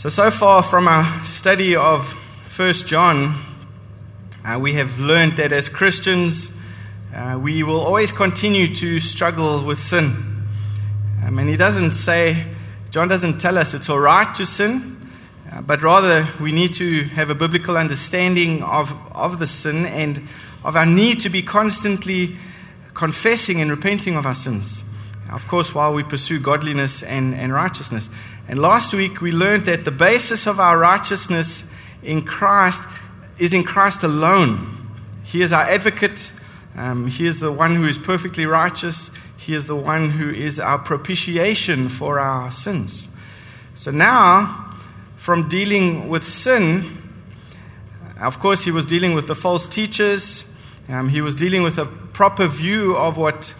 So, so far from our study of 1 John, uh, we have learned that as Christians, uh, we will always continue to struggle with sin. Um, and he doesn't say, John doesn't tell us it's all right to sin, uh, but rather we need to have a biblical understanding of, of the sin and of our need to be constantly confessing and repenting of our sins. Of course, while we pursue godliness and, and righteousness. And last week we learned that the basis of our righteousness in Christ is in Christ alone. He is our advocate. Um, he is the one who is perfectly righteous. He is the one who is our propitiation for our sins. So now, from dealing with sin, of course, he was dealing with the false teachers. Um, he was dealing with a proper view of what,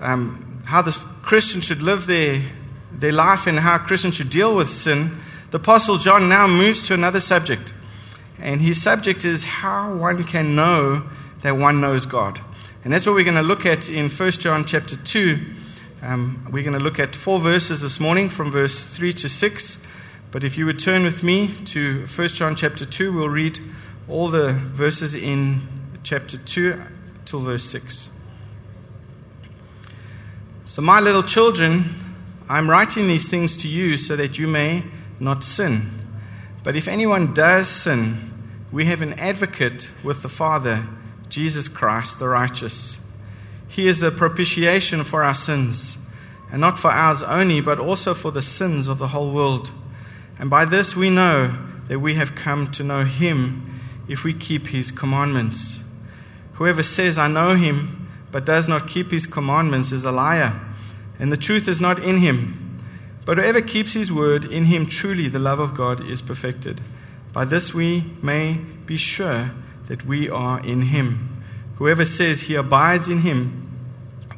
um, how the Christian should live their their life and how Christians should deal with sin, the Apostle John now moves to another subject. And his subject is how one can know that one knows God. And that's what we're going to look at in 1 John chapter 2. Um, we're going to look at four verses this morning from verse 3 to 6. But if you would turn with me to 1 John chapter 2, we'll read all the verses in chapter 2 till verse 6. So, my little children, I'm writing these things to you so that you may not sin. But if anyone does sin, we have an advocate with the Father, Jesus Christ the righteous. He is the propitiation for our sins, and not for ours only, but also for the sins of the whole world. And by this we know that we have come to know him if we keep his commandments. Whoever says, I know him, but does not keep his commandments is a liar and the truth is not in him. But whoever keeps his word, in him truly the love of God is perfected. By this we may be sure that we are in him. Whoever says he abides in him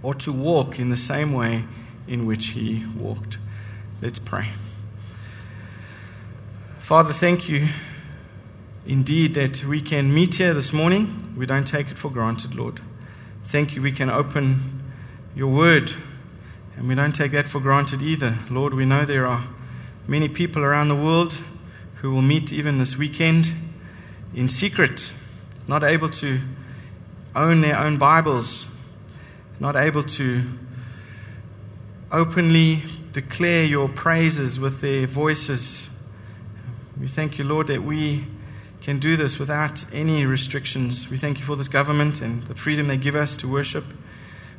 ought to walk in the same way in which he walked. Let's pray. Father, thank you indeed that we can meet here this morning. We don't take it for granted, Lord. Thank you, we can open your word and we don't take that for granted either. Lord, we know there are many people around the world who will meet even this weekend in secret, not able to own their own Bibles, not able to openly declare your praises with their voices. We thank you, Lord, that we can do this without any restrictions. We thank you for this government and the freedom they give us to worship.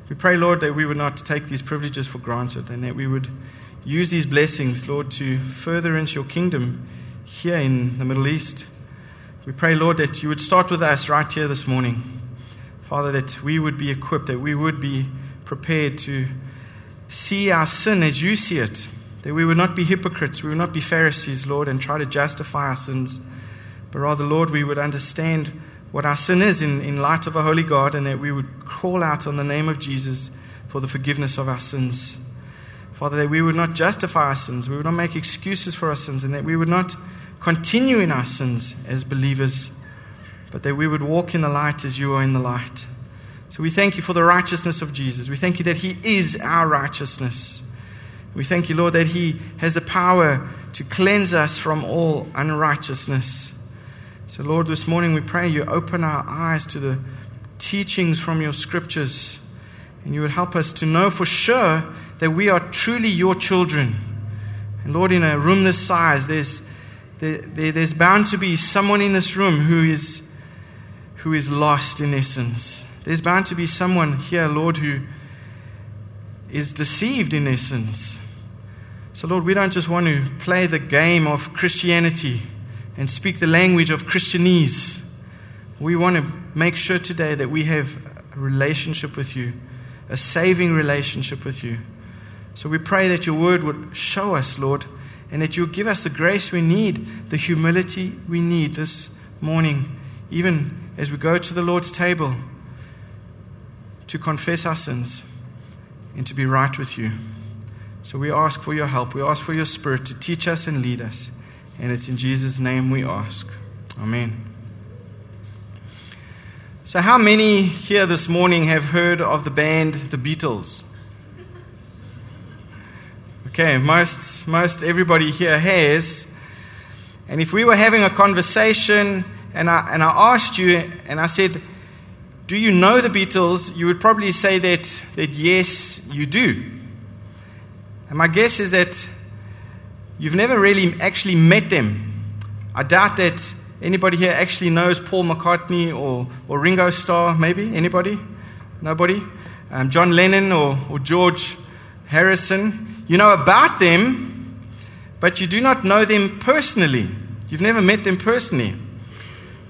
We pray, Lord, that we would not take these privileges for granted and that we would use these blessings, Lord, to further into your kingdom here in the Middle East. We pray, Lord, that you would start with us right here this morning. Father, that we would be equipped, that we would be prepared to see our sin as you see it, that we would not be hypocrites, we would not be Pharisees, Lord, and try to justify our sins, but rather, Lord, we would understand what our sin is in, in light of a holy God and that we would call out on the name of Jesus for the forgiveness of our sins. Father, that we would not justify our sins, we would not make excuses for our sins, and that we would not continue in our sins as believers, but that we would walk in the light as you are in the light. So we thank you for the righteousness of Jesus. We thank you that He is our righteousness. We thank you, Lord, that He has the power to cleanse us from all unrighteousness. So, Lord, this morning we pray you open our eyes to the teachings from your scriptures and you would help us to know for sure that we are truly your children. And Lord, in a room this size, there's, there, there, there's bound to be someone in this room who is, who is lost in essence. There's bound to be someone here, Lord, who is deceived in essence. So, Lord, we don't just want to play the game of Christianity and speak the language of Christianese. We want to make sure today that we have a relationship with you, a saving relationship with you. So we pray that your word would show us, Lord, and that you'll give us the grace we need, the humility we need this morning, even as we go to the Lord's table to confess our sins and to be right with you. So we ask for your help. We ask for your spirit to teach us and lead us. And it's in Jesus' name we ask. Amen. So, how many here this morning have heard of the band The Beatles? Okay, most, most everybody here has. And if we were having a conversation and I, and I asked you and I said, Do you know the Beatles? you would probably say that, that yes, you do. And my guess is that you've never really actually met them. I doubt that anybody here actually knows Paul McCartney or, or Ringo Starr, maybe? Anybody? Nobody? Um, John Lennon or, or George Harrison. You know about them, but you do not know them personally. You've never met them personally.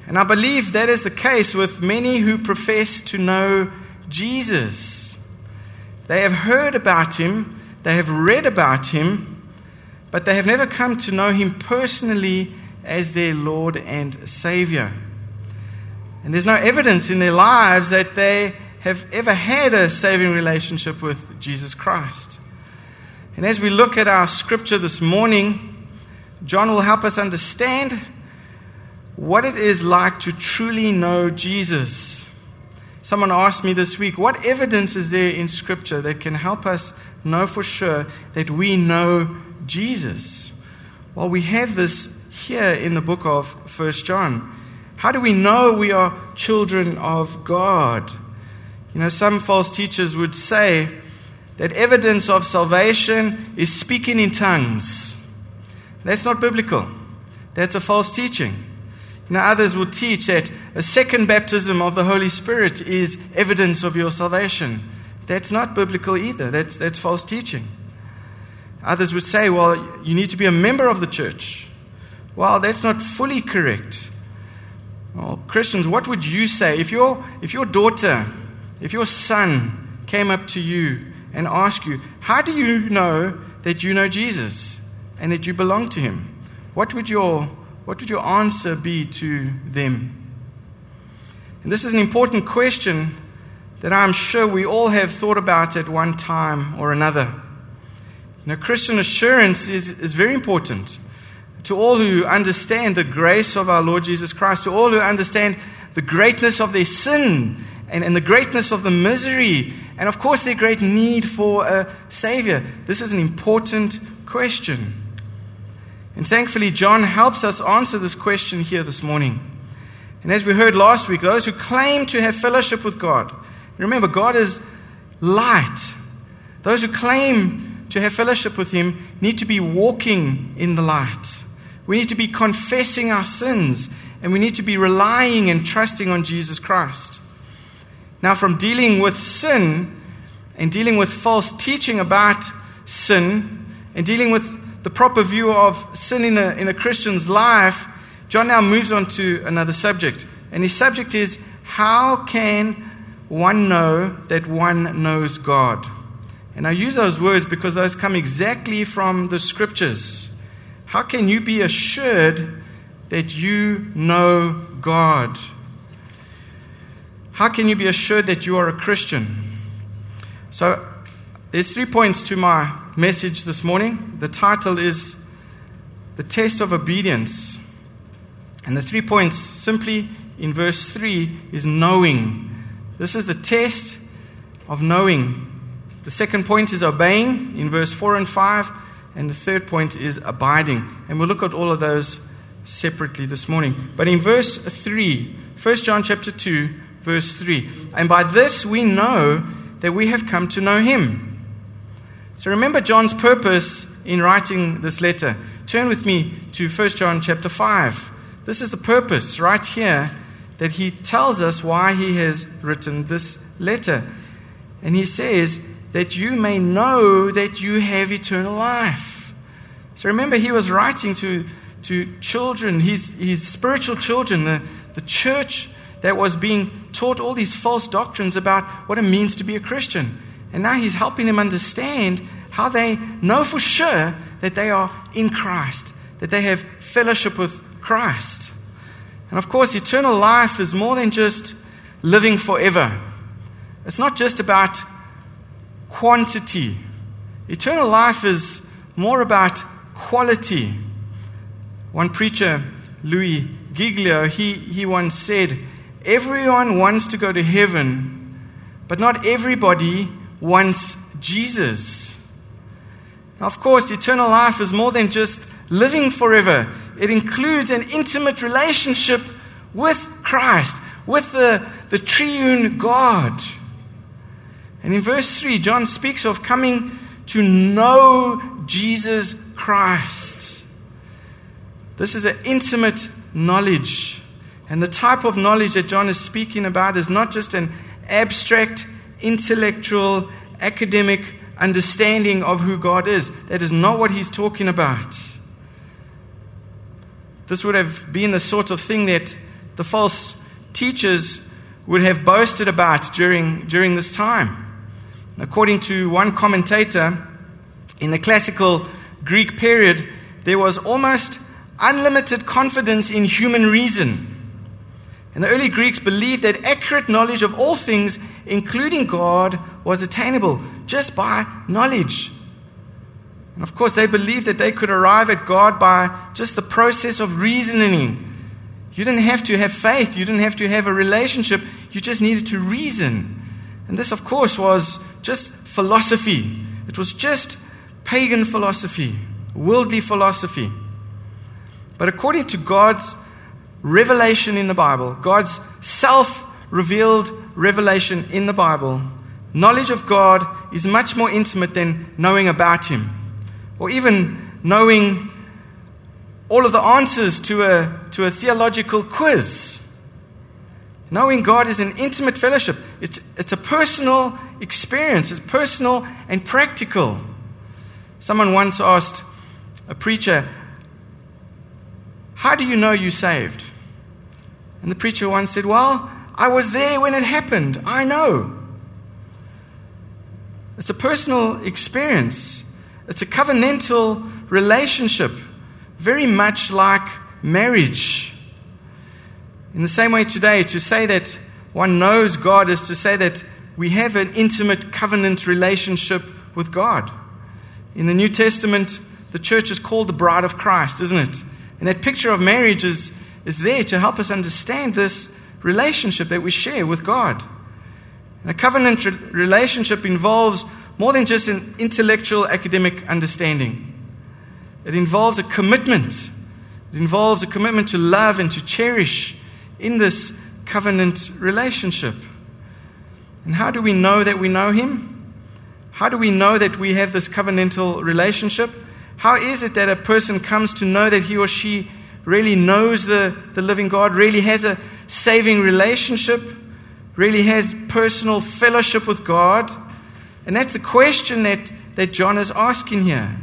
And I believe that is the case with many who profess to know Jesus. They have heard about him, they have read about him, but they have never come to know him personally as their Lord and Savior. And there's no evidence in their lives that they have ever had a saving relationship with Jesus Christ. And as we look at our scripture this morning, John will help us understand what it is like to truly know Jesus. Someone asked me this week, what evidence is there in Scripture that can help us know for sure that we know Jesus? Well, we have this here in the book of First John. How do we know we are children of God? You know, some false teachers would say that evidence of salvation is speaking in tongues. That's not biblical. That's a false teaching. You know, others would teach that a second baptism of the Holy Spirit is evidence of your salvation. That's not biblical either. That's, that's false teaching. Others would say, well, you need to be a member of the church. Well, that's not fully correct. Well, Christians, what would you say if your, if your daughter if your son came up to you and asked you, How do you know that you know Jesus and that you belong to him? What would your, what would your answer be to them? And this is an important question that I'm sure we all have thought about at one time or another. Know, Christian assurance is, is very important to all who understand the grace of our Lord Jesus Christ, to all who understand the greatness of their sin and, and the greatness of the misery, and of course, their great need for a Savior. This is an important question. And thankfully, John helps us answer this question here this morning. And as we heard last week, those who claim to have fellowship with God, remember, God is light. Those who claim to have fellowship with Him need to be walking in the light. We need to be confessing our sins, and we need to be relying and trusting on Jesus Christ. Now, from dealing with sin and dealing with false teaching about sin and dealing with the proper view of sin in a, in a Christian's life, John now moves on to another subject. And his subject is how can one know that one knows God? And I use those words because those come exactly from the scriptures. How can you be assured that you know God? How can you be assured that you are a Christian? So, there's three points to my message this morning. The title is The Test of Obedience. And the three points simply in verse 3 is knowing. This is the test of knowing. The second point is obeying in verse 4 and 5. And the third point is abiding. And we'll look at all of those separately this morning. But in verse 3, 1 John chapter 2, verse 3. And by this we know that we have come to know him. So remember John's purpose in writing this letter. Turn with me to 1 John chapter 5. This is the purpose right here that he tells us why he has written this letter. And he says, that you may know that you have eternal life. So remember, he was writing to, to children, his, his spiritual children, the, the church that was being taught all these false doctrines about what it means to be a Christian. And now he's helping them understand how they know for sure that they are in Christ, that they have fellowship with Christ. And of course, eternal life is more than just living forever. It's not just about quantity. Eternal life is more about quality. One preacher, Louis Giglio, he, he once said, Everyone wants to go to heaven, but not everybody wants Jesus. Now, of course, eternal life is more than just living forever. it includes an intimate relationship with Christ, with the, the triune God. And in verse 3, John speaks of coming to know Jesus Christ. This is an intimate knowledge. And the type of knowledge that John is speaking about is not just an abstract, intellectual, academic understanding of who God is. That is not what he's talking about. This would have been the sort of thing that the false teachers would have boasted about during, during this time. According to one commentator, in the classical Greek period, there was almost unlimited confidence in human reason. And the early Greeks believed that accurate knowledge of all things, including God, was attainable just by knowledge. And of course, they believed that they could arrive at God by just the process of reasoning. You didn't have to have faith, you didn't have to have a relationship, you just needed to reason. And this, of course, was just philosophy. It was just pagan philosophy, worldly philosophy. But according to God's revelation in the Bible, God's self revealed revelation in the Bible, knowledge of God is much more intimate than knowing about Him or even knowing all of the answers to a, to a theological quiz. Knowing God is an intimate fellowship. It's, it's a personal experience, it's personal and practical. Someone once asked a preacher, How do you know you're saved? And the preacher once said, Well, I was there when it happened. I know. It's a personal experience, it's a covenantal relationship, very much like marriage. In the same way today, to say that one knows God is to say that we have an intimate covenant relationship with God. In the New Testament, the church is called the bride of Christ, isn't it? And that picture of marriage is, is there to help us understand this relationship that we share with God. And a covenant re- relationship involves more than just an intellectual academic understanding, it involves a commitment. It involves a commitment to love and to cherish in this covenant relationship. And how do we know that we know Him? How do we know that we have this covenantal relationship? How is it that a person comes to know that he or she really knows the, the living God, really has a saving relationship, really has personal fellowship with God? And that's the question that, that John is asking here.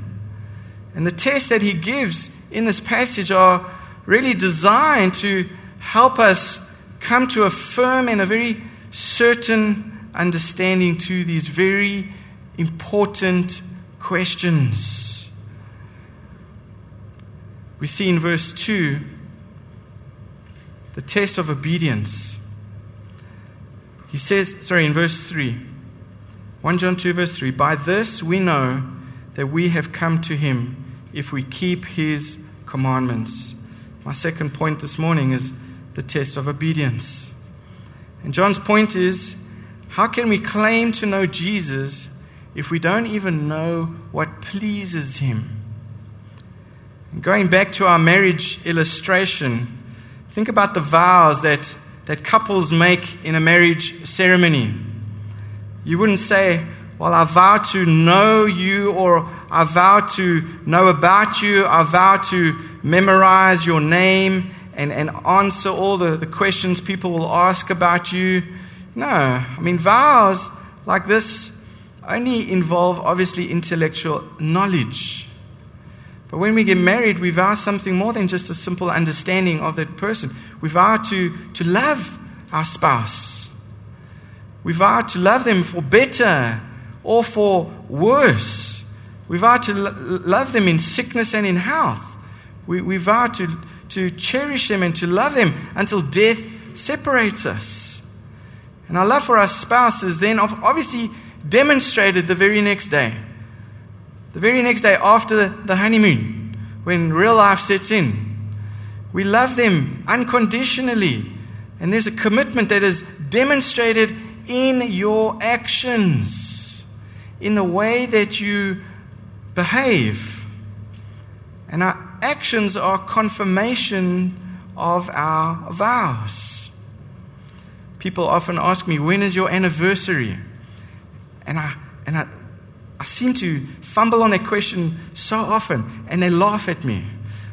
And the tests that he gives in this passage are really designed to help us come to a firm and a very certain understanding to these very important questions. We see in verse 2 the test of obedience. He says, sorry, in verse 3, 1 John 2, verse 3, by this we know that we have come to him if we keep his commandments. My second point this morning is the test of obedience. And John's point is how can we claim to know Jesus if we don't even know what pleases him? And going back to our marriage illustration, think about the vows that, that couples make in a marriage ceremony. You wouldn't say, Well, I vow to know you, or I vow to know about you, I vow to memorize your name and, and answer all the, the questions people will ask about you. No, I mean, vows like this only involve obviously intellectual knowledge. But when we get married, we vow something more than just a simple understanding of that person. We vow to, to love our spouse. We vow to love them for better or for worse. We vow to lo- love them in sickness and in health. We, we vow to to cherish them and to love them until death separates us. And our love for our spouses then obviously demonstrated the very next day. The very next day after the honeymoon, when real life sets in. We love them unconditionally. And there's a commitment that is demonstrated in your actions, in the way that you behave. And I, actions are confirmation of our vows. People often ask me, When is your anniversary? And I, and I, I seem to fumble on that question so often, and they laugh at me.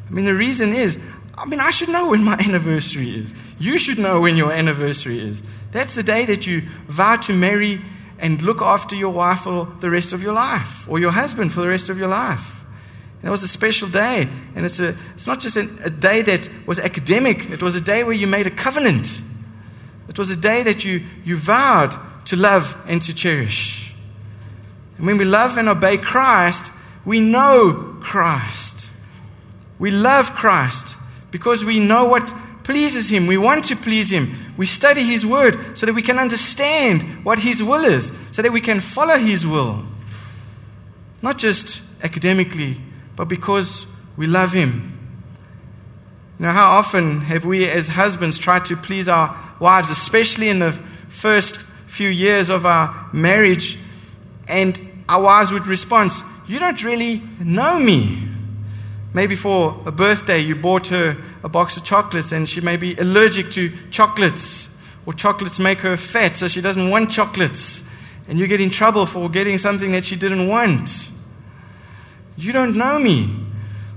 I mean, the reason is, I mean, I should know when my anniversary is. You should know when your anniversary is. That's the day that you vow to marry and look after your wife for the rest of your life, or your husband for the rest of your life. And it was a special day. And it's, a, it's not just a, a day that was academic, it was a day where you made a covenant. It was a day that you, you vowed to love and to cherish. And when we love and obey Christ, we know Christ. We love Christ because we know what pleases Him. We want to please Him. We study His Word so that we can understand what His will is, so that we can follow His will. Not just academically, but because we love Him. Know, how often have we as husbands tried to please our wives, especially in the first few years of our marriage, and our wives would respond, You don't really know me. Maybe for a birthday, you bought her a box of chocolates and she may be allergic to chocolates, or chocolates make her fat, so she doesn't want chocolates. And you get in trouble for getting something that she didn't want. You don't know me.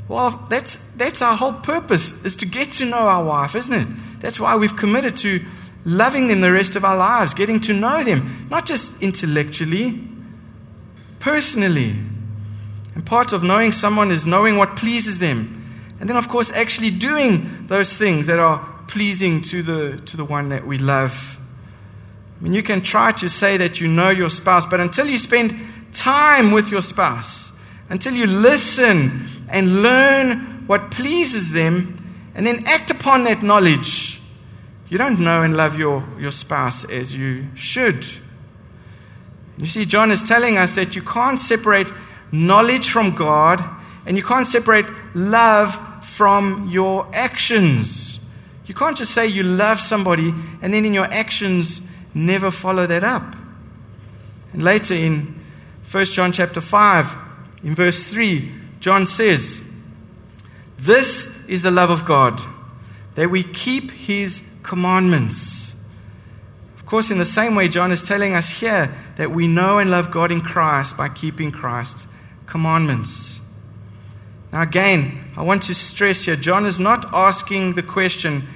Well, that's, that's our whole purpose, is to get to know our wife, isn't it? That's why we've committed to loving them the rest of our lives, getting to know them, not just intellectually, personally. And part of knowing someone is knowing what pleases them. And then, of course, actually doing those things that are pleasing to the, to the one that we love. I mean, you can try to say that you know your spouse, but until you spend time with your spouse, until you listen and learn what pleases them, and then act upon that knowledge, you don't know and love your, your spouse as you should. You see, John is telling us that you can't separate knowledge from God, and you can't separate love from your actions. You can't just say you love somebody and then in your actions never follow that up. And later in 1 John chapter 5, in verse 3, John says, This is the love of God, that we keep his commandments. Of course, in the same way, John is telling us here that we know and love God in Christ by keeping Christ's commandments. Now, again, I want to stress here John is not asking the question,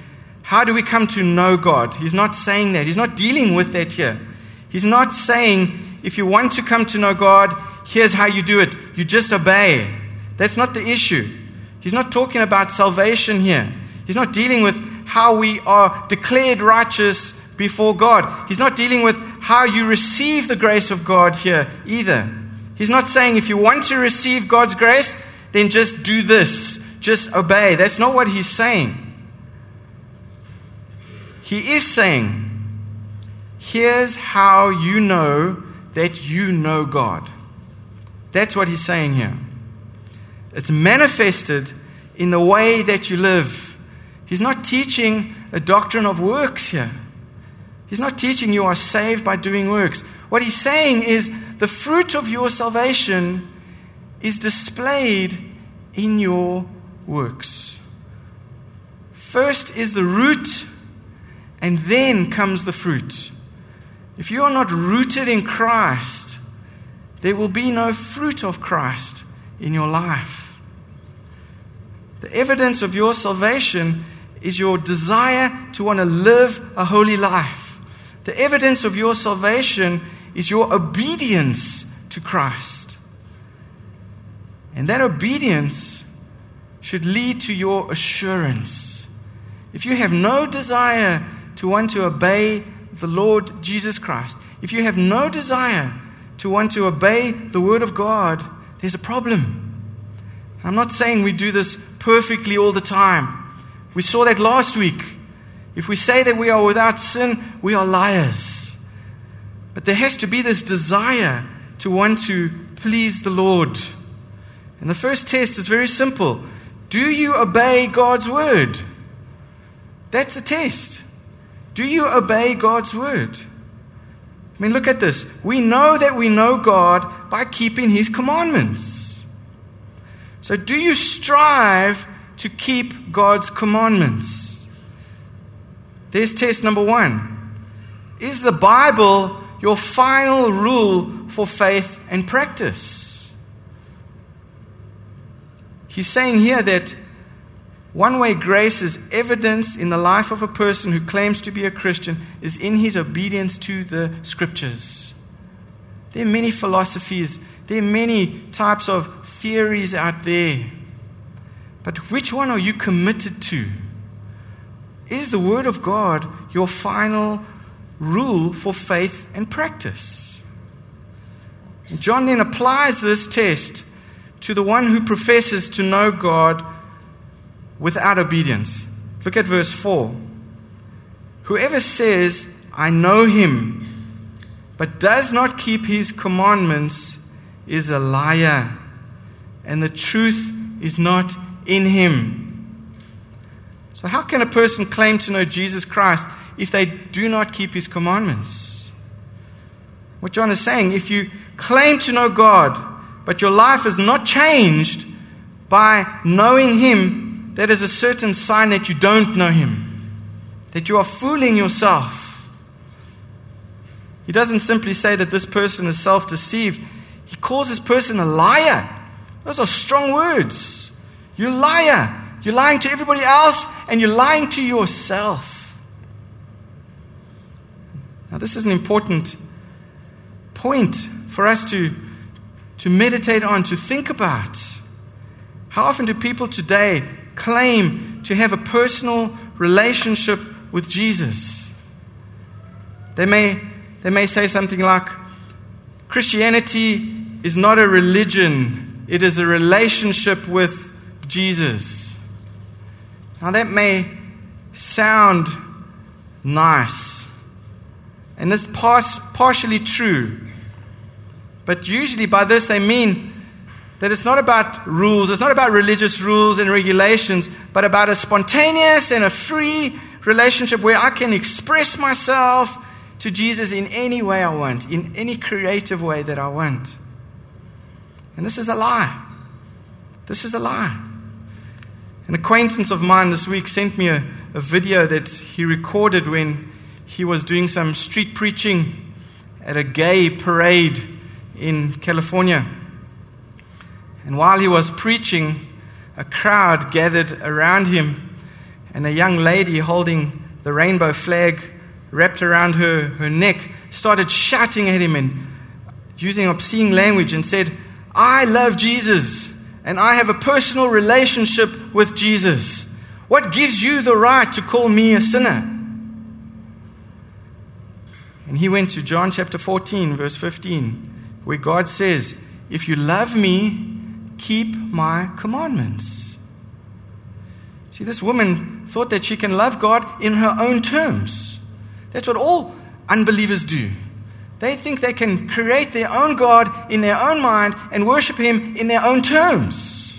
How do we come to know God? He's not saying that. He's not dealing with that here. He's not saying, If you want to come to know God, here's how you do it. You just obey. That's not the issue. He's not talking about salvation here. He's not dealing with how we are declared righteous before God. He's not dealing with how you receive the grace of God here either. He's not saying if you want to receive God's grace, then just do this, just obey. That's not what he's saying. He is saying, here's how you know that you know God. That's what he's saying here. It's manifested in the way that you live. He's not teaching a doctrine of works here. He's not teaching you are saved by doing works. What he's saying is the fruit of your salvation is displayed in your works. First is the root, and then comes the fruit. If you are not rooted in Christ, there will be no fruit of Christ in your life. The evidence of your salvation is your desire to want to live a holy life. The evidence of your salvation is your obedience to Christ. And that obedience should lead to your assurance. If you have no desire to want to obey the Lord Jesus Christ, if you have no desire to want to obey the Word of God, there's a problem. I'm not saying we do this perfectly all the time. We saw that last week. If we say that we are without sin, we are liars. But there has to be this desire to want to please the Lord. And the first test is very simple Do you obey God's word? That's the test. Do you obey God's word? I mean, look at this. We know that we know God by keeping his commandments. So, do you strive to keep God's commandments? There's test number one. Is the Bible your final rule for faith and practice? He's saying here that one way grace is evidenced in the life of a person who claims to be a Christian is in his obedience to the scriptures. There are many philosophies, there are many types of theories out there. But which one are you committed to? Is the Word of God your final rule for faith and practice? John then applies this test to the one who professes to know God without obedience. Look at verse 4. Whoever says, I know him, but does not keep his commandments is a liar, and the truth is not in him. So, how can a person claim to know Jesus Christ if they do not keep his commandments? What John is saying, if you claim to know God, but your life is not changed by knowing him, that is a certain sign that you don't know Him, that you are fooling yourself. He doesn't simply say that this person is self deceived, he calls this person a liar. Those are strong words. You're a liar. You're lying to everybody else, and you're lying to yourself. Now, this is an important point for us to, to meditate on, to think about. How often do people today claim to have a personal relationship with Jesus. They may, they may say something like Christianity is not a religion, it is a relationship with Jesus. Now, that may sound nice, and it's partially true, but usually by this they mean that it's not about rules, it's not about religious rules and regulations, but about a spontaneous and a free relationship where I can express myself to Jesus in any way I want, in any creative way that I want. And this is a lie. This is a lie. An acquaintance of mine this week sent me a, a video that he recorded when he was doing some street preaching at a gay parade in California. And while he was preaching, a crowd gathered around him, and a young lady holding the rainbow flag wrapped around her, her neck started shouting at him and using obscene language and said, I love Jesus and I have a personal relationship with Jesus. What gives you the right to call me a sinner? And he went to John chapter 14, verse 15, where God says, If you love me, keep my commandments. See, this woman thought that she can love God in her own terms. That's what all unbelievers do. They think they can create their own God in their own mind and worship Him in their own terms.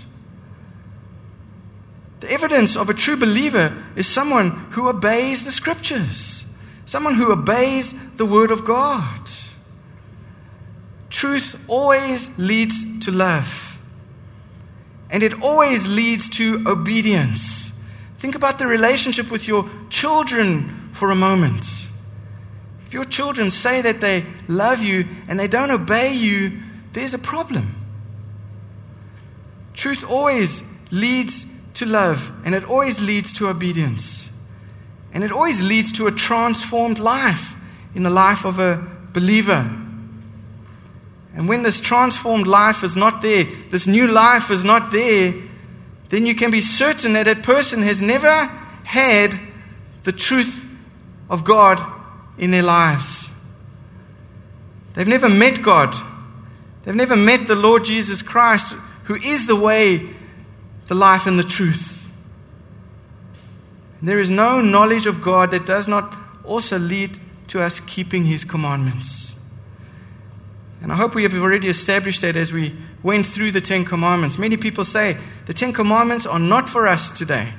The evidence of a true believer is someone who obeys the Scriptures, someone who obeys the Word of God. Truth always leads to love. And it always leads to obedience. Think about the relationship with your children for a moment. If your children say that they love you and they don't obey you, there's a problem. Truth always leads to love, and it always leads to obedience. And it always leads to a transformed life in the life of a believer. And when this transformed life is not there, this new life is not there, then you can be certain that that person has never had the truth of God in their lives. They've never met God. They've never met the Lord Jesus Christ, who is the way, the life, and the truth. And there is no knowledge of God that does not also lead to us keeping His commandments. And I hope we have already established that as we went through the Ten Commandments. Many people say the Ten Commandments are not for us today.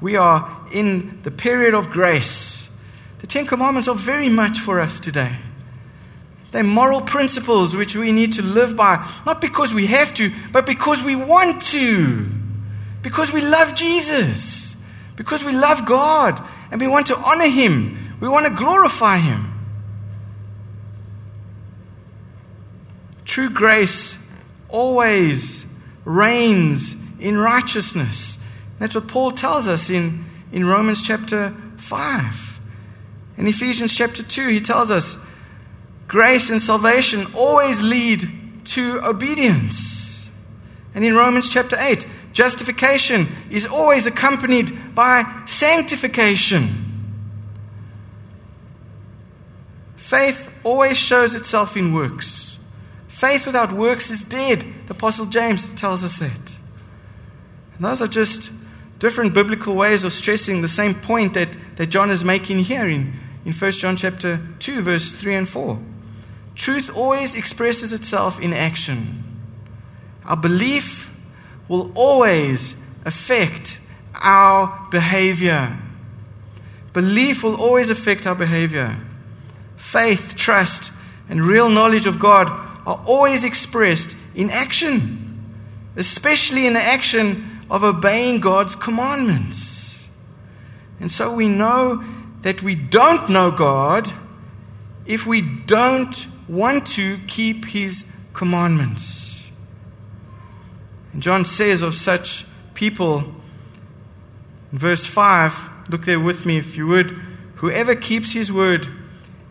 We are in the period of grace. The Ten Commandments are very much for us today. They're moral principles which we need to live by, not because we have to, but because we want to. Because we love Jesus. Because we love God and we want to honor Him. We want to glorify Him. True grace always reigns in righteousness. That's what Paul tells us in, in Romans chapter 5. In Ephesians chapter 2, he tells us grace and salvation always lead to obedience. And in Romans chapter 8, justification is always accompanied by sanctification. Faith always shows itself in works. Faith without works is dead. The Apostle James tells us that. And those are just different biblical ways of stressing the same point that, that John is making here in, in 1 John chapter 2, verse 3 and 4. Truth always expresses itself in action. Our belief will always affect our behavior. Belief will always affect our behavior. Faith, trust, and real knowledge of God are always expressed in action, especially in the action of obeying God's commandments. And so we know that we don't know God if we don't want to keep his commandments. And John says of such people in verse 5, look there with me if you would, whoever keeps his word,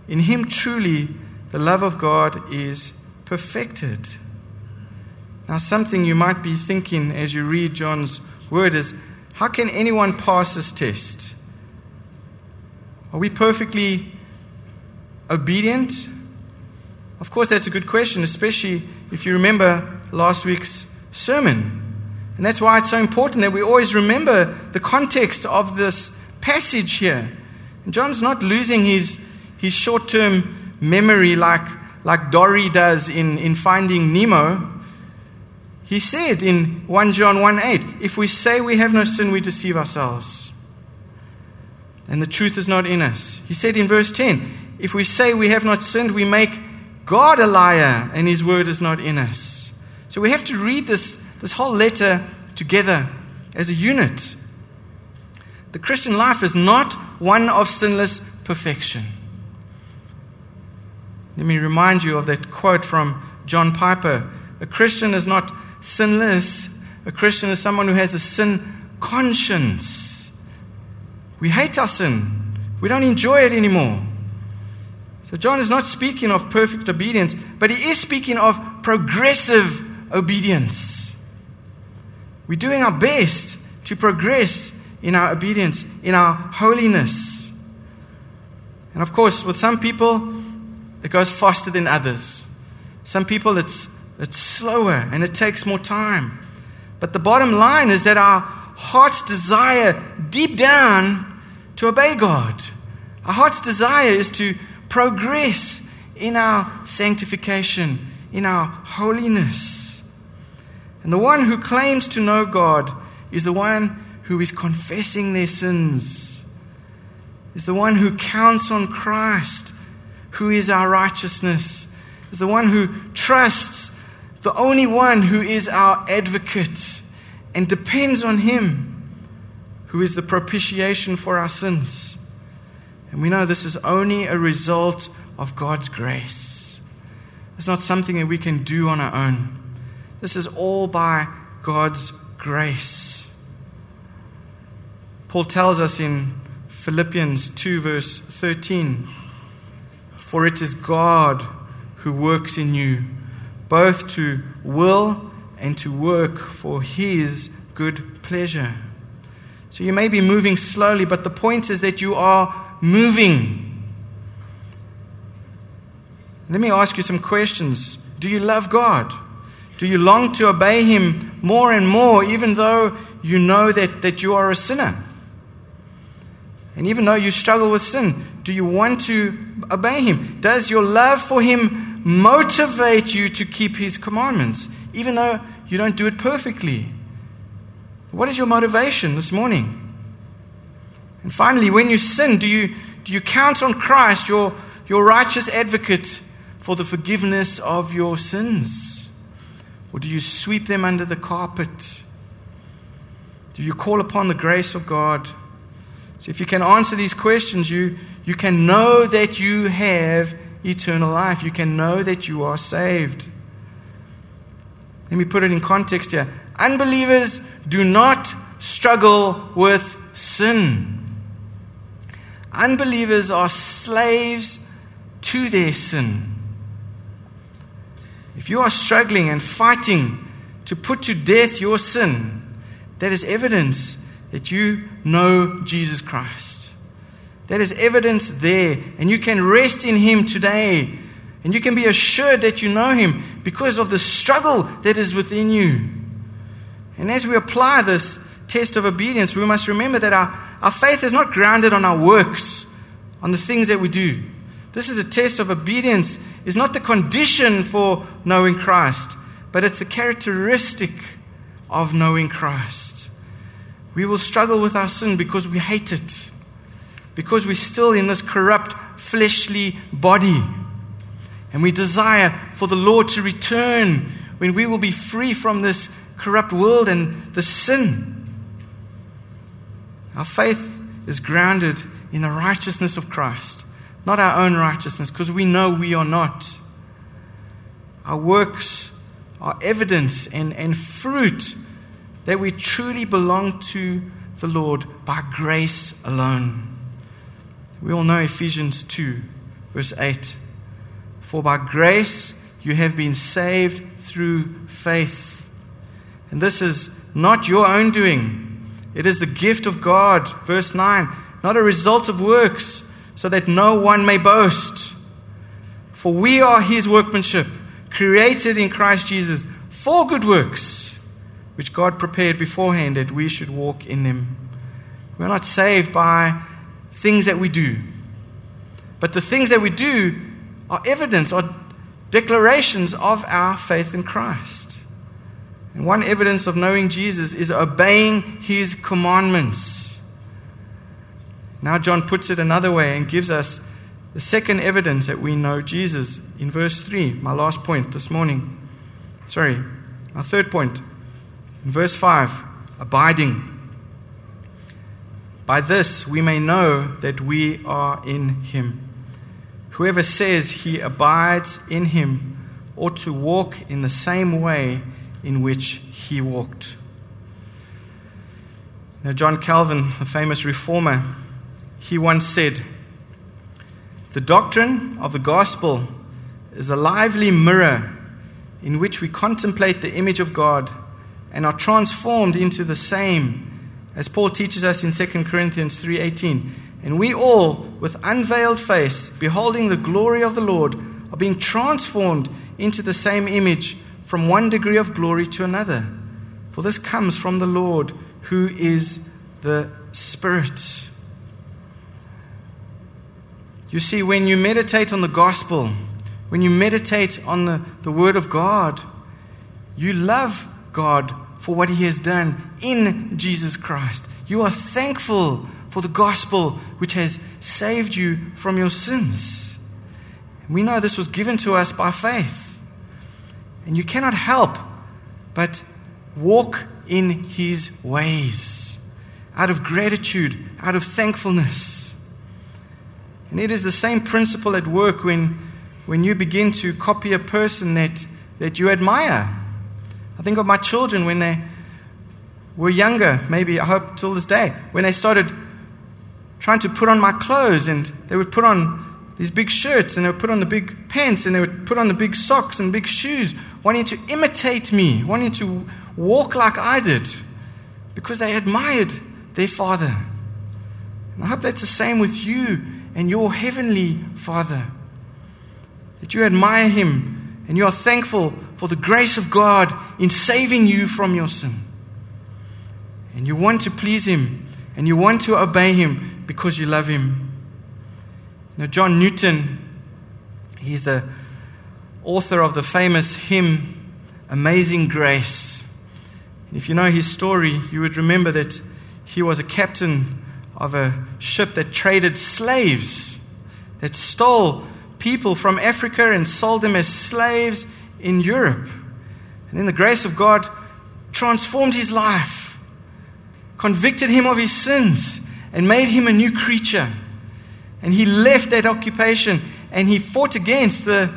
in him truly the love of God is perfected. Now, something you might be thinking as you read John's word is how can anyone pass this test? Are we perfectly obedient? Of course, that's a good question, especially if you remember last week's sermon. And that's why it's so important that we always remember the context of this passage here. And John's not losing his, his short term memory like, like Dory does in, in Finding Nemo. He said in 1 John 1 8, if we say we have no sin, we deceive ourselves. And the truth is not in us. He said in verse 10, if we say we have not sinned, we make God a liar, and his word is not in us. So we have to read this, this whole letter together as a unit. The Christian life is not one of sinless perfection. Let me remind you of that quote from John Piper A Christian is not sinless, a Christian is someone who has a sin conscience. We hate our sin, we don't enjoy it anymore. So, John is not speaking of perfect obedience, but he is speaking of progressive obedience. We're doing our best to progress in our obedience, in our holiness. And of course, with some people, it goes faster than others. Some people, it's, it's slower and it takes more time. But the bottom line is that our heart's desire deep down to obey God. Our heart's desire is to progress in our sanctification, in our holiness. And the one who claims to know God is the one who is confessing their sins, is the one who counts on Christ, who is our righteousness, is the one who trusts the only one who is our advocate and depends on him, who is the propitiation for our sins. And we know this is only a result of God's grace. It's not something that we can do on our own. This is all by God's grace. Paul tells us in Philippians 2, verse 13 For it is God who works in you, both to will and to work for his good pleasure. So you may be moving slowly, but the point is that you are moving. Let me ask you some questions. Do you love God? Do you long to obey Him more and more, even though you know that, that you are a sinner? And even though you struggle with sin, do you want to obey Him? Does your love for Him motivate you to keep His commandments, even though you don't do it perfectly? What is your motivation this morning? And finally, when you sin, do you, do you count on Christ, your, your righteous advocate, for the forgiveness of your sins? Or do you sweep them under the carpet? Do you call upon the grace of God? So, if you can answer these questions, you, you can know that you have eternal life. You can know that you are saved. Let me put it in context here. Unbelievers do not struggle with sin. Unbelievers are slaves to their sin. If you are struggling and fighting to put to death your sin, that is evidence that you know Jesus Christ. That is evidence there, and you can rest in Him today. And you can be assured that you know Him because of the struggle that is within you. And as we apply this test of obedience, we must remember that our, our faith is not grounded on our works, on the things that we do. This is a test of obedience, is not the condition for knowing Christ, but it's the characteristic of knowing Christ. We will struggle with our sin because we hate it, because we're still in this corrupt, fleshly body. And we desire for the Lord to return when we will be free from this corrupt world and the sin. Our faith is grounded in the righteousness of Christ, not our own righteousness, because we know we are not. Our works are evidence and, and fruit that we truly belong to the Lord by grace alone. We all know Ephesians 2, verse 8. For by grace you have been saved through faith. And this is not your own doing, it is the gift of God. Verse 9, not a result of works, so that no one may boast. For we are his workmanship, created in Christ Jesus for good works, which God prepared beforehand that we should walk in them. We're not saved by things that we do, but the things that we do are evidence, are declarations of our faith in Christ. And one evidence of knowing Jesus is obeying his commandments. Now, John puts it another way and gives us the second evidence that we know Jesus in verse 3, my last point this morning. Sorry, my third point. In verse 5, abiding. By this we may know that we are in him. Whoever says he abides in him ought to walk in the same way in which he walked. Now, John Calvin, the famous reformer, he once said, The doctrine of the gospel is a lively mirror in which we contemplate the image of God and are transformed into the same, as Paul teaches us in 2 Corinthians 3:18 and we all, with unveiled face, beholding the glory of the Lord, are being transformed into the same image from one degree of glory to another. For this comes from the Lord, who is the Spirit. You see, when you meditate on the gospel, when you meditate on the, the Word of God, you love God for what He has done in Jesus Christ. You are thankful for the gospel which has saved you from your sins. We know this was given to us by faith. And you cannot help but walk in his ways out of gratitude, out of thankfulness. And it is the same principle at work when, when you begin to copy a person that, that you admire. I think of my children when they were younger, maybe I hope till this day, when they started trying to put on my clothes, and they would put on these big shirts, and they would put on the big pants, and they would put on the big socks and big shoes, wanting to imitate me, wanting to walk like I did, because they admired their father. And I hope that's the same with you and your heavenly Father. That you admire him and you are thankful for the grace of God in saving you from your sin. And you want to please him and you want to obey him because you love him. Now, John Newton, he's the author of the famous hymn, Amazing Grace. If you know his story, you would remember that he was a captain of a ship that traded slaves, that stole people from Africa and sold them as slaves in Europe. And then the grace of God transformed his life, convicted him of his sins, and made him a new creature. And he left that occupation and he fought against the,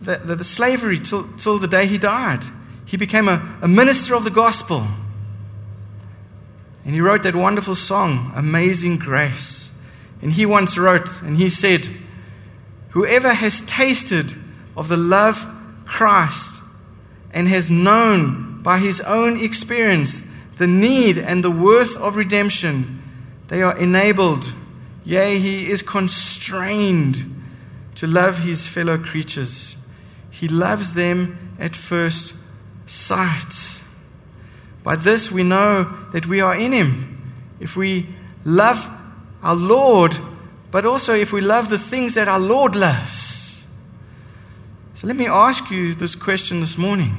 the, the, the slavery till, till the day he died. He became a, a minister of the gospel. And he wrote that wonderful song, Amazing Grace. And he once wrote, and he said, Whoever has tasted of the love Christ and has known by his own experience the need and the worth of redemption, they are enabled, yea, he is constrained to love his fellow creatures. He loves them at first sight. By this we know that we are in him. If we love our Lord, but also if we love the things that our Lord loves. So let me ask you this question this morning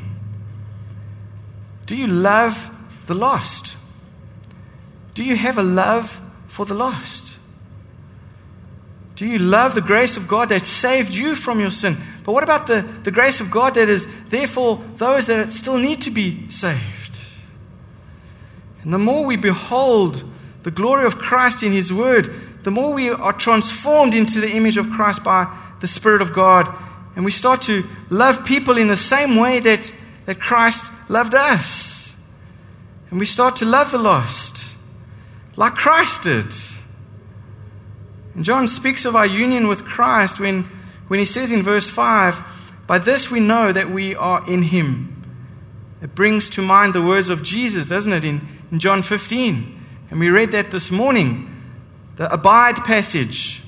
Do you love the lost? Do you have a love for the lost? Do you love the grace of God that saved you from your sin? But what about the, the grace of God that is there for those that still need to be saved? And the more we behold the glory of Christ in His Word, the more we are transformed into the image of Christ by the Spirit of God. And we start to love people in the same way that, that Christ loved us. And we start to love the lost like Christ did. And John speaks of our union with Christ when, when he says in verse 5, By this we know that we are in him. It brings to mind the words of Jesus, doesn't it, in, in John 15. And we read that this morning the abide passage.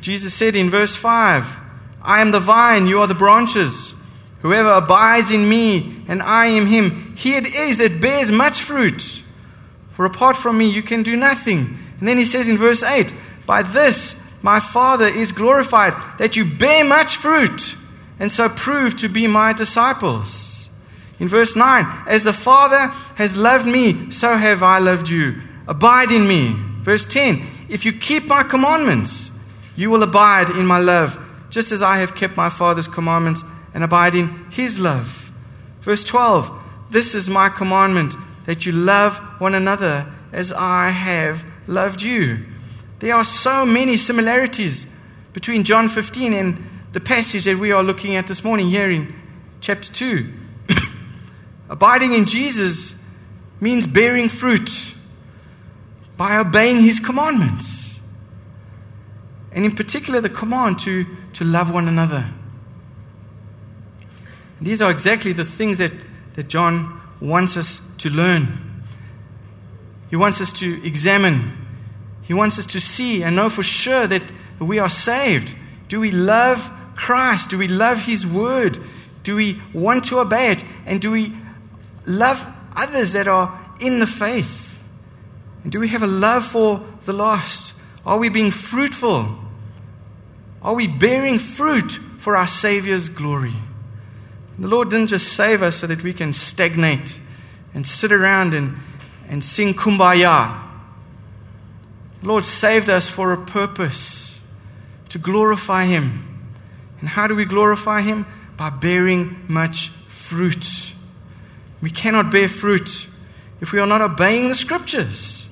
Jesus said in verse 5 I am the vine, you are the branches. Whoever abides in me and I in him, he it is that bears much fruit. For apart from me, you can do nothing. And then he says in verse 8 By this my Father is glorified, that you bear much fruit, and so prove to be my disciples. In verse 9, As the Father has loved me, so have I loved you. Abide in me. Verse 10 If you keep my commandments, you will abide in my love, just as I have kept my Father's commandments and abide in his love. Verse 12 This is my commandment, that you love one another as I have loved you. There are so many similarities between John 15 and the passage that we are looking at this morning here in chapter 2. Abiding in Jesus means bearing fruit by obeying his commandments. And in particular, the command to, to love one another. These are exactly the things that, that John wants us to learn. He wants us to examine. He wants us to see and know for sure that we are saved. Do we love Christ? Do we love His Word? Do we want to obey it? And do we love others that are in the faith? And do we have a love for the lost? Are we being fruitful? Are we bearing fruit for our Savior's glory? The Lord didn't just save us so that we can stagnate and sit around and, and sing kumbaya. The Lord saved us for a purpose to glorify Him. And how do we glorify Him? By bearing much fruit. We cannot bear fruit if we are not obeying the Scriptures.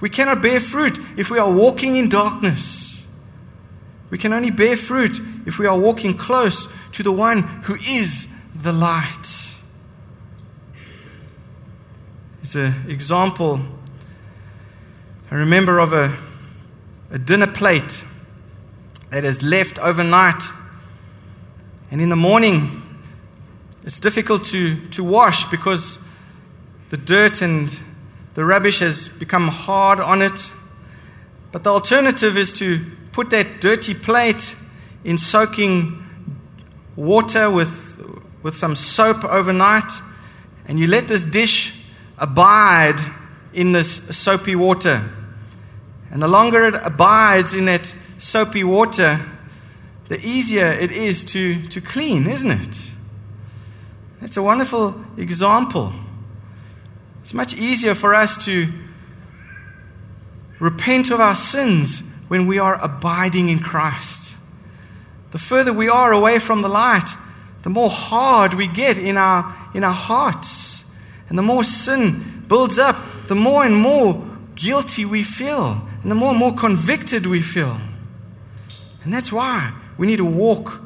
We cannot bear fruit if we are walking in darkness. We can only bear fruit if we are walking close to the one who is the light. As an example, I remember of a, a dinner plate that is left overnight, and in the morning, it's difficult to, to wash because the dirt and the rubbish has become hard on it. But the alternative is to put that dirty plate in soaking water with, with some soap overnight, and you let this dish abide in this soapy water. And the longer it abides in that soapy water, the easier it is to, to clean, isn't it? That's a wonderful example. It's much easier for us to repent of our sins when we are abiding in Christ. the further we are away from the light, the more hard we get in our, in our hearts. And the more sin builds up, the more and more guilty we feel, and the more and more convicted we feel. And that's why we need to walk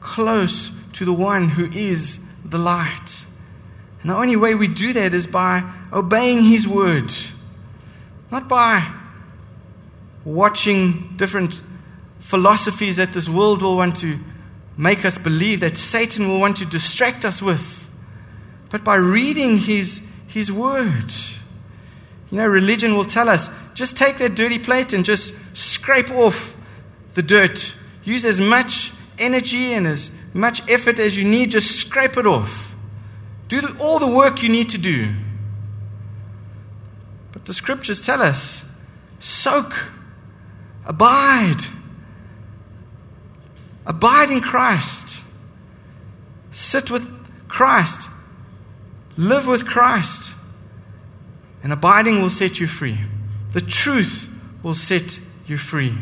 close to the one who is the light. And the only way we do that is by obeying his word, not by watching different philosophies that this world will want to make us believe, that Satan will want to distract us with, but by reading his, his word. You know, religion will tell us just take that dirty plate and just scrape off the dirt. Use as much energy and as much effort as you need, just scrape it off. Do the, all the work you need to do. But the scriptures tell us soak, abide. Abide in Christ. Sit with Christ. Live with Christ. And abiding will set you free. The truth will set you free.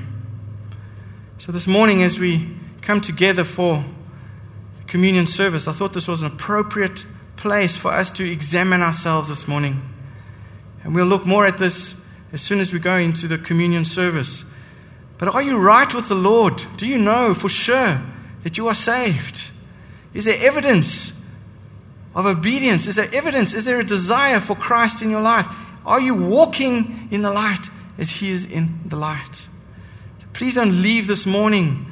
So, this morning, as we come together for communion service, I thought this was an appropriate place for us to examine ourselves this morning. And we'll look more at this as soon as we go into the communion service. But are you right with the Lord? Do you know for sure that you are saved? Is there evidence of obedience? Is there evidence? Is there a desire for Christ in your life? Are you walking in the light as He is in the light? Please don't leave this morning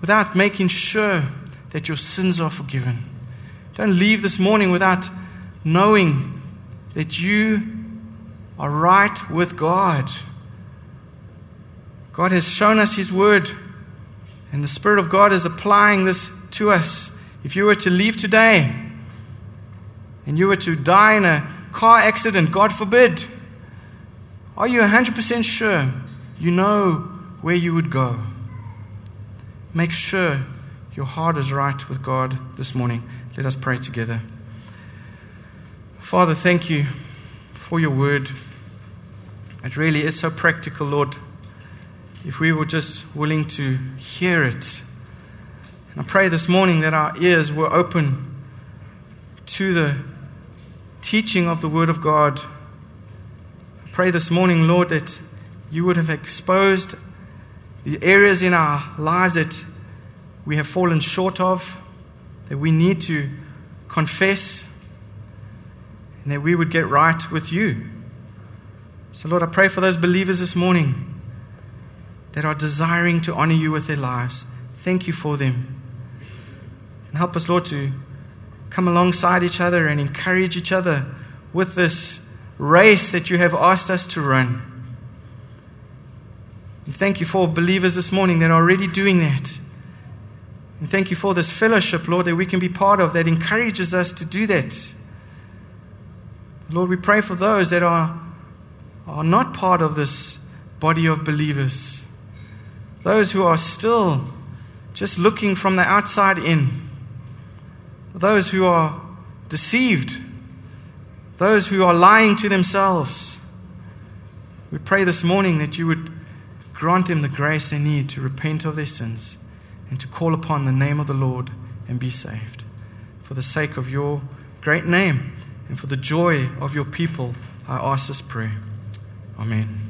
without making sure that your sins are forgiven. Don't leave this morning without knowing that you are right with God. God has shown us His Word, and the Spirit of God is applying this to us. If you were to leave today and you were to die in a car accident, God forbid, are you 100% sure you know where you would go? Make sure your heart is right with God this morning. Let us pray together. Father, thank you for your word. It really is so practical, Lord if we were just willing to hear it. And I pray this morning that our ears were open to the teaching of the Word of God. I pray this morning, Lord, that you would have exposed the areas in our lives that we have fallen short of, that we need to confess, and that we would get right with you. So, Lord, I pray for those believers this morning that are desiring to honor you with their lives. Thank you for them. And help us, Lord, to come alongside each other and encourage each other with this race that you have asked us to run. And thank you for believers this morning that are already doing that. And thank you for this fellowship, Lord, that we can be part of that encourages us to do that. Lord, we pray for those that are, are not part of this body of believers. Those who are still just looking from the outside in. Those who are deceived. Those who are lying to themselves. We pray this morning that you would grant them the grace they need to repent of their sins and to call upon the name of the Lord and be saved. For the sake of your great name and for the joy of your people, I ask this prayer. Amen.